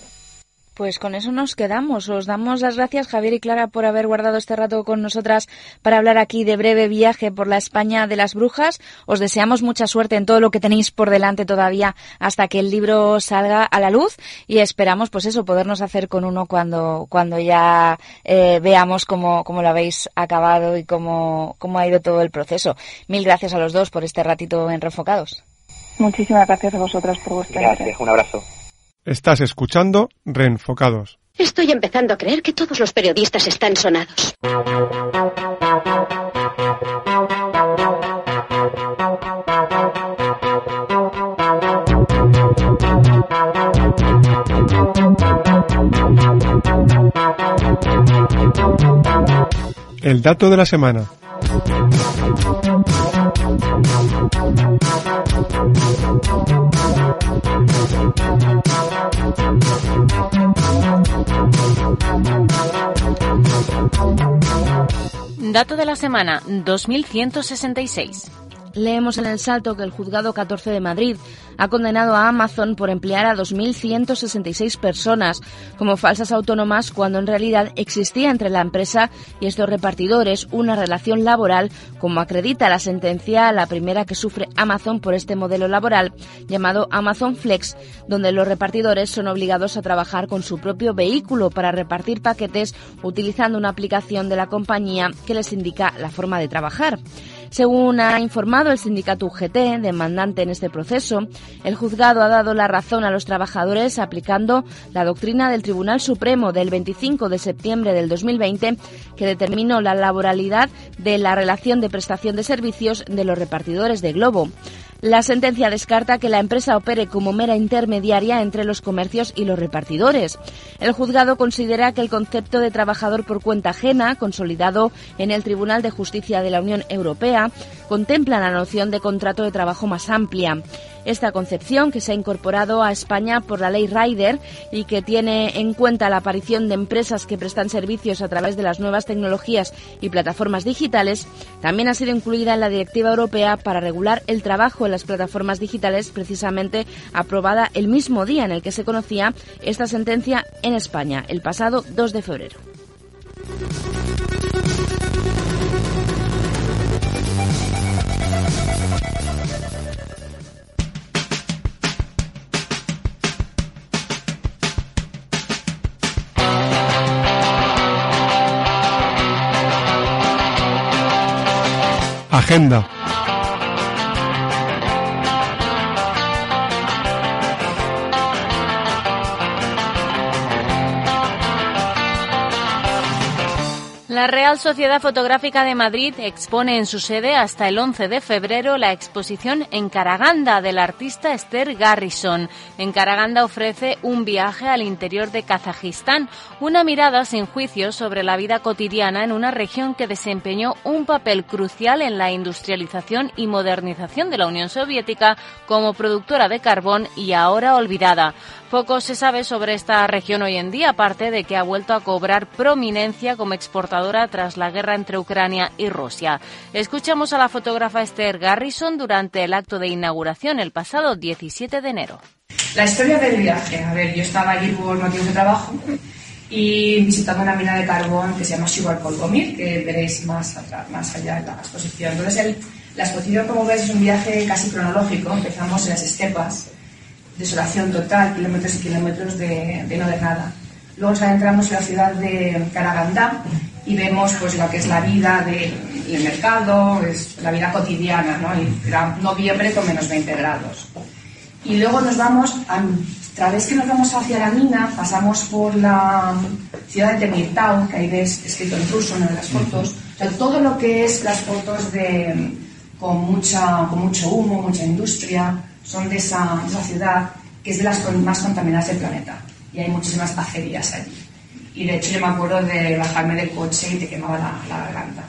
Pues con eso nos quedamos. Os damos las gracias, Javier y Clara, por haber guardado este rato con nosotras para hablar aquí de breve viaje por la España de las brujas. Os deseamos mucha suerte en todo lo que tenéis por delante todavía hasta que el libro salga a la luz y esperamos, pues eso, podernos hacer con uno cuando, cuando ya eh, veamos cómo, cómo lo habéis acabado y cómo, cómo ha ido todo el proceso. Mil gracias a los dos por este ratito en Refocados. Muchísimas gracias a vosotras por vuestra Gracias, un abrazo. Estás escuchando Reenfocados. Estoy empezando a creer que todos los periodistas están sonados. El dato de la semana. Dato de la semana 2166. Leemos en el salto que el juzgado 14 de Madrid ha condenado a Amazon por emplear a 2.166 personas como falsas autónomas cuando en realidad existía entre la empresa y estos repartidores una relación laboral como acredita la sentencia, la primera que sufre Amazon por este modelo laboral llamado Amazon Flex, donde los repartidores son obligados a trabajar con su propio vehículo para repartir paquetes utilizando una aplicación de la compañía que les indica la forma de trabajar. Según ha informado el sindicato UGT, demandante en este proceso, el juzgado ha dado la razón a los trabajadores aplicando la doctrina del Tribunal Supremo del 25 de septiembre del 2020 que determinó la laboralidad de la relación de prestación de servicios de los repartidores de Globo. La sentencia descarta que la empresa opere como mera intermediaria entre los comercios y los repartidores. El juzgado considera que el concepto de trabajador por cuenta ajena, consolidado en el Tribunal de Justicia de la Unión Europea, contempla la noción de contrato de trabajo más amplia. esta concepción que se ha incorporado a España por la ley Rider y que tiene en cuenta la aparición de empresas que prestan servicios a través de las nuevas tecnologías y plataformas digitales, también ha sido incluida en la Directiva Europea para regular el trabajo en las plataformas digitales, precisamente aprobada el mismo día en el que se conocía esta sentencia en España, el pasado 2 de febrero. Agenda. La Real Sociedad Fotográfica de Madrid expone en su sede hasta el 11 de febrero la exposición Encaraganda del artista Esther Garrison. Encaraganda ofrece un viaje al interior de Kazajistán, una mirada sin juicio sobre la vida cotidiana en una región que desempeñó un papel crucial en la industrialización y modernización de la Unión Soviética como productora de carbón y ahora olvidada. Poco se sabe sobre esta región hoy en día, aparte de que ha vuelto a cobrar prominencia como exportadora tras la guerra entre Ucrania y Rusia. Escuchamos a la fotógrafa Esther Garrison durante el acto de inauguración el pasado 17 de enero. La historia del viaje. A ver, yo estaba allí por motivos de trabajo y visitando una mina de carbón que se llama Sugar Kolgomir, que veréis más, atrás, más allá en la exposición. Entonces, el, la exposición, como veis, es un viaje casi cronológico. Empezamos en las estepas, desolación total, kilómetros y kilómetros de, de no de nada. Luego nos adentramos en la ciudad de Karagandá y vemos pues lo que es la vida del mercado, es la vida cotidiana, ¿no? Noviembre con menos 20 grados. Y luego nos vamos, a través que nos vamos hacia la mina, pasamos por la ciudad de Temirtau, que ahí ves escrito en ruso en una de las fotos. O sea, todo lo que es las fotos de, con, mucha, con mucho humo, mucha industria, son de esa, de esa ciudad que es de las más contaminadas del planeta. Y hay muchísimas acerías allí. Y de hecho yo me acuerdo de bajarme del coche y te quemaba la, la garganta.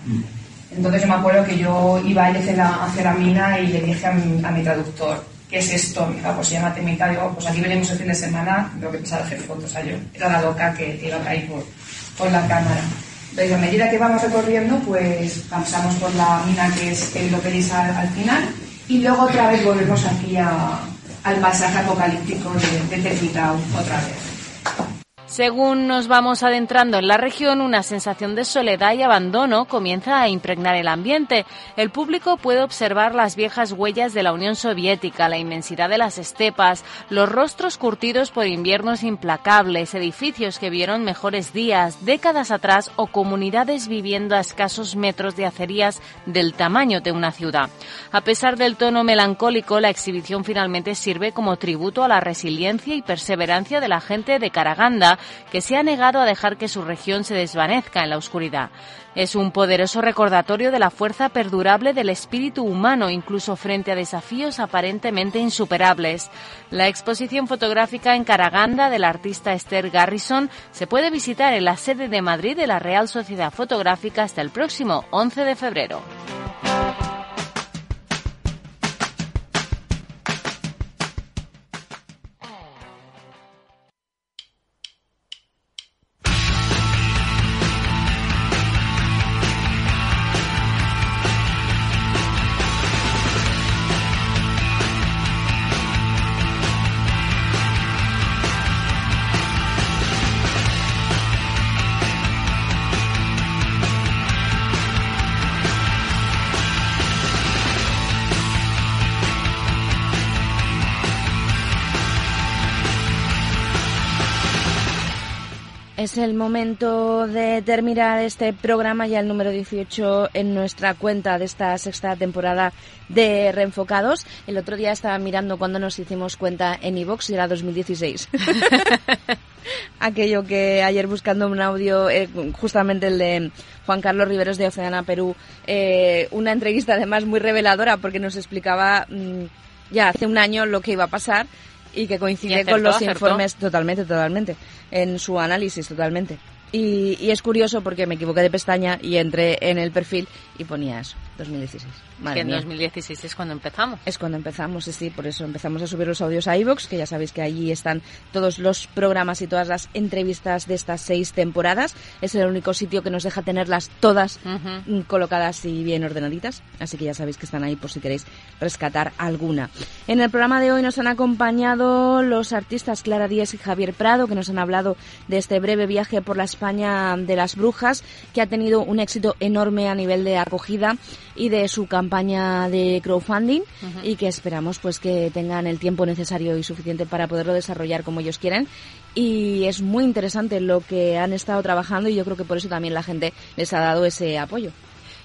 Entonces yo me acuerdo que yo iba a ir hacia la, hacia la mina y le dije a mi, a mi traductor, ¿qué es esto? Me dijo, pues se llama Temita. Digo, pues aquí venimos el fin de semana, lo que pensaba hacer fotos a yo. Era la loca que, iba a caer por, por la cámara. Entonces a medida que vamos recorriendo, pues pasamos por la mina que es que lo veréis al, al final y luego otra vez volvemos aquí a- al pasaje apocalíptico de, de otra vez. Según nos vamos adentrando en la región, una sensación de soledad y abandono comienza a impregnar el ambiente. El público puede observar las viejas huellas de la Unión Soviética, la inmensidad de las estepas, los rostros curtidos por inviernos implacables, edificios que vieron mejores días, décadas atrás o comunidades viviendo a escasos metros de acerías del tamaño de una ciudad. A pesar del tono melancólico, la exhibición finalmente sirve como tributo a la resiliencia y perseverancia de la gente de Karaganda, que se ha negado a dejar que su región se desvanezca en la oscuridad. Es un poderoso recordatorio de la fuerza perdurable del espíritu humano, incluso frente a desafíos aparentemente insuperables. La exposición fotográfica en Karaganda del artista Esther Garrison se puede visitar en la sede de Madrid de la Real Sociedad Fotográfica hasta el próximo 11 de febrero. Es el momento de terminar este programa, ya el número 18 en nuestra cuenta de esta sexta temporada de Reenfocados. El otro día estaba mirando cuando nos hicimos cuenta en iVox y era 2016. Aquello que ayer buscando un audio, eh, justamente el de Juan Carlos Riveros de Oceana Perú, eh, una entrevista además muy reveladora porque nos explicaba mm, ya hace un año lo que iba a pasar y que Y coincide acertó, con los acertó. informes totalmente, totalmente, en su análisis totalmente. Y, y es curioso porque me equivoqué de pestaña y entré en el perfil y ponía eso, 2016. Madre que en mía. 2016 es cuando empezamos. Es cuando empezamos, sí, sí, por eso empezamos a subir los audios a iVoox, que ya sabéis que allí están todos los programas y todas las entrevistas de estas seis temporadas. Es el único sitio que nos deja tenerlas todas mm, colocadas y bien ordenaditas, así que ya sabéis que están ahí por si queréis rescatar alguna. En el programa de hoy nos han acompañado los artistas Clara Díez y Javier Prado, que nos han hablado de este breve viaje por la España de las brujas, que ha tenido un éxito enorme a nivel de acogida y de su campaña de crowdfunding y que esperamos pues que tengan el tiempo necesario y suficiente para poderlo desarrollar como ellos quieren y es muy interesante lo que han estado trabajando y yo creo que por eso también la gente les ha dado ese apoyo.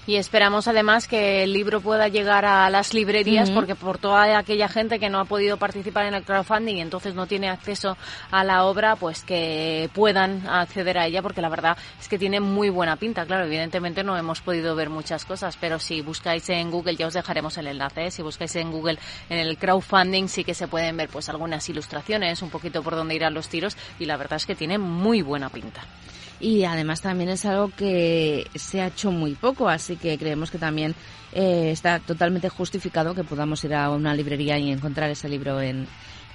Y esperamos además que el libro pueda llegar a las librerías porque por toda aquella gente que no ha podido participar en el crowdfunding y entonces no tiene acceso a la obra, pues que puedan acceder a ella porque la verdad es que tiene muy buena pinta. Claro, evidentemente no hemos podido ver muchas cosas, pero si buscáis en Google, ya os dejaremos el enlace, ¿eh? si buscáis en Google en el crowdfunding sí que se pueden ver pues algunas ilustraciones, un poquito por dónde irán los tiros y la verdad es que tiene muy buena pinta. Y además también es algo que se ha hecho muy poco, así que creemos que también eh, está totalmente justificado que podamos ir a una librería y encontrar ese libro en,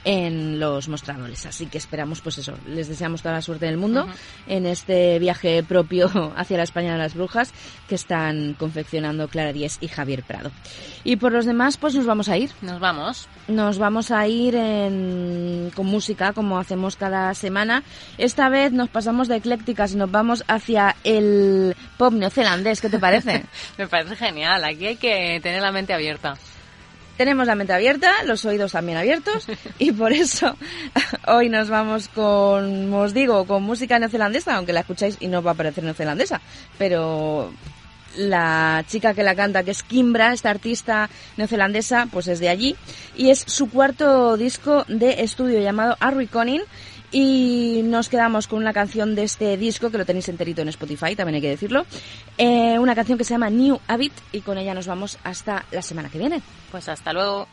en los mostradores. Así que esperamos, pues eso, les deseamos toda la suerte del mundo en este viaje propio hacia la España de las Brujas que están confeccionando Clara Díez y Javier Prado. Y por los demás, pues nos vamos a ir. Nos vamos. Nos vamos a ir en- con música, como hacemos cada semana. Esta vez nos pasamos de eclécticas y nos vamos hacia el pop neozelandés. ¿Qué te parece? Me parece genial, aquí hay que tener la mente abierta. Tenemos la mente abierta, los oídos también abiertos y por eso hoy nos vamos con, os digo, con música neozelandesa, aunque la escucháis y no va a parecer neozelandesa, pero la chica que la canta, que es Kimbra, esta artista neozelandesa, pues es de allí y es su cuarto disco de estudio llamado A Reckoning y nos quedamos con una canción de este disco que lo tenéis enterito en Spotify, también hay que decirlo, eh, una canción que se llama New Habit y con ella nos vamos hasta la semana que viene. Pues hasta luego.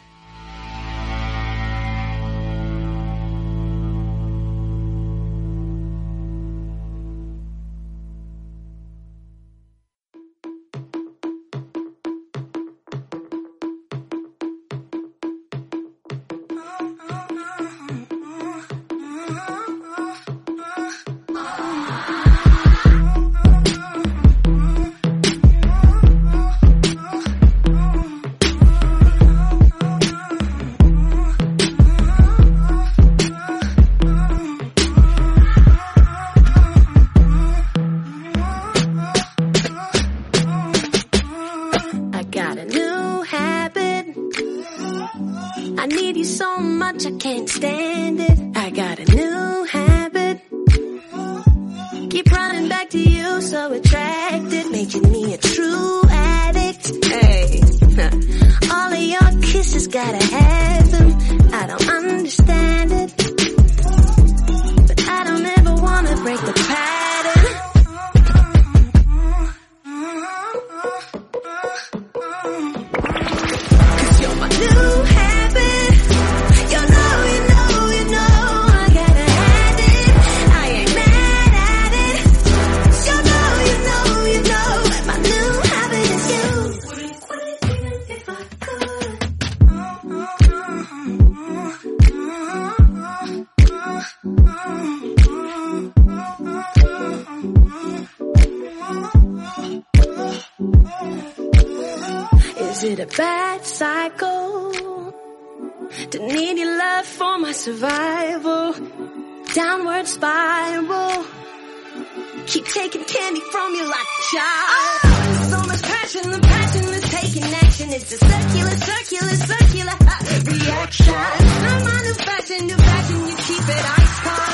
Keep taking candy from you like a child. Oh, so much passion, the passion is taking action. It's a circular, circular, circular uh, reaction. I'm my new fashion, new fashion, you keep it ice cold.